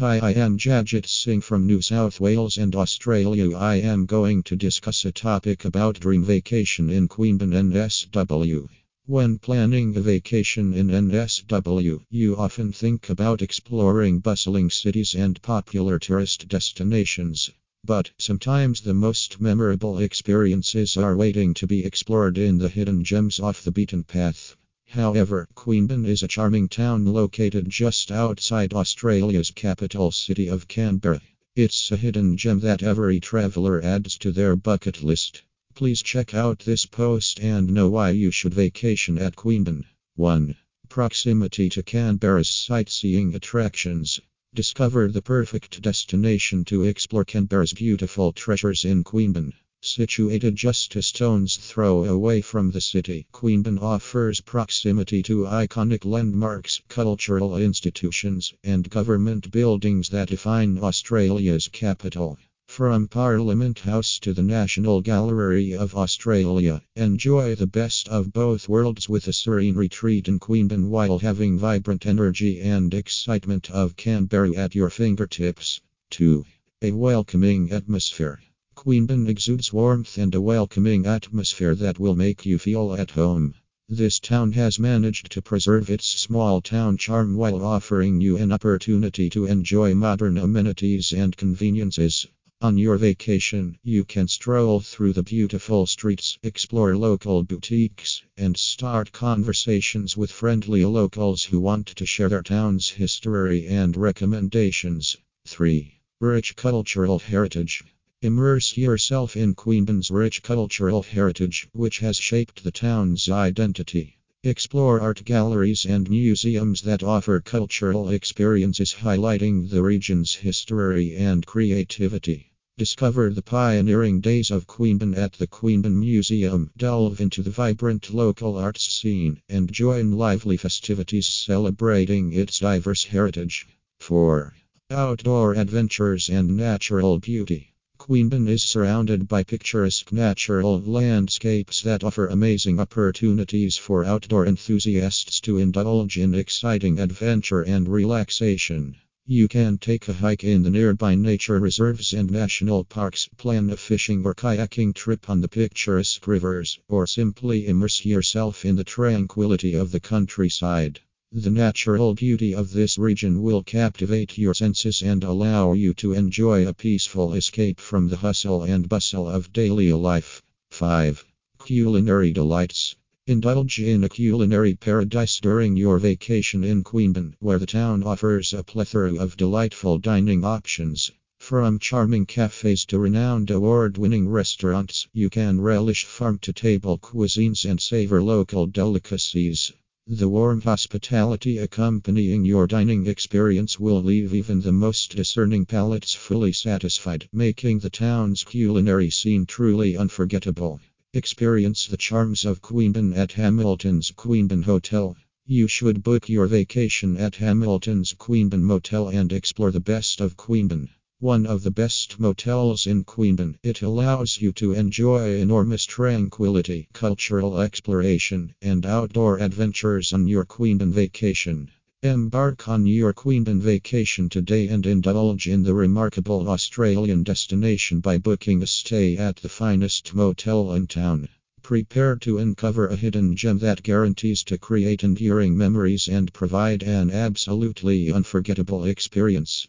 Hi, I am Jajit Singh from New South Wales and Australia. I am going to discuss a topic about dream vacation in Queanbeyan NSW. When planning a vacation in NSW, you often think about exploring bustling cities and popular tourist destinations. But sometimes the most memorable experiences are waiting to be explored in the hidden gems off the beaten path. However, Queanbeyan is a charming town located just outside Australia's capital city of Canberra. It's a hidden gem that every traveler adds to their bucket list. Please check out this post and know why you should vacation at Queanbeyan. 1. Proximity to Canberra's sightseeing attractions. Discover the perfect destination to explore Canberra's beautiful treasures in Queanbeyan. Situated just a stone's throw away from the city, Queanbeyan offers proximity to iconic landmarks, cultural institutions, and government buildings that define Australia's capital. From Parliament House to the National Gallery of Australia, enjoy the best of both worlds with a serene retreat in Queanbeyan while having vibrant energy and excitement of Canberra at your fingertips. 2. A welcoming atmosphere. Queanbeyan exudes warmth and a welcoming atmosphere that will make you feel at home. This town has managed to preserve its small town charm while offering you an opportunity to enjoy modern amenities and conveniences. On your vacation, you can stroll through the beautiful streets, explore local boutiques, and start conversations with friendly locals who want to share their town's history and recommendations. 3. Rich cultural heritage. Immerse yourself in Queanbeyan's rich cultural heritage, which has shaped the town's identity. Explore art galleries and museums that offer cultural experiences highlighting the region's history and creativity. Discover the pioneering days of Queanbeyan at the Queanbeyan Museum, delve into the vibrant local arts scene, and join lively festivities celebrating its diverse heritage. 4. Outdoor adventures and natural beauty. Queanbeyan is surrounded by picturesque natural landscapes that offer amazing opportunities for outdoor enthusiasts to indulge in exciting adventure and relaxation. You can take a hike in the nearby nature reserves and national parks, plan a fishing or kayaking trip on the picturesque rivers, or simply immerse yourself in the tranquility of the countryside. The natural beauty of this region will captivate your senses and allow you to enjoy a peaceful escape from the hustle and bustle of daily life. 5. Culinary delights. Indulge in a culinary paradise during your vacation in Queanbeyan, where the town offers a plethora of delightful dining options. From charming cafes to renowned award winning restaurants, you can relish farm to table cuisines and savor local delicacies. The warm hospitality accompanying your dining experience will leave even the most discerning palates fully satisfied, making the town's culinary scene truly unforgettable. Experience the charms of Queanbeyan at Hamilton's Queanbeyan Hotel. You should book your vacation at Hamilton's Queanbeyan Motel and explore the best of Queanbeyan. One of the best motels in Queanbeyan, it allows you to enjoy enormous tranquility, cultural exploration, and outdoor adventures on your Queanbeyan vacation. Embark on your Queanbeyan vacation today and indulge in the remarkable Australian destination by booking a stay at the finest motel in town. Prepare to uncover a hidden gem that guarantees to create enduring memories and provide an absolutely unforgettable experience.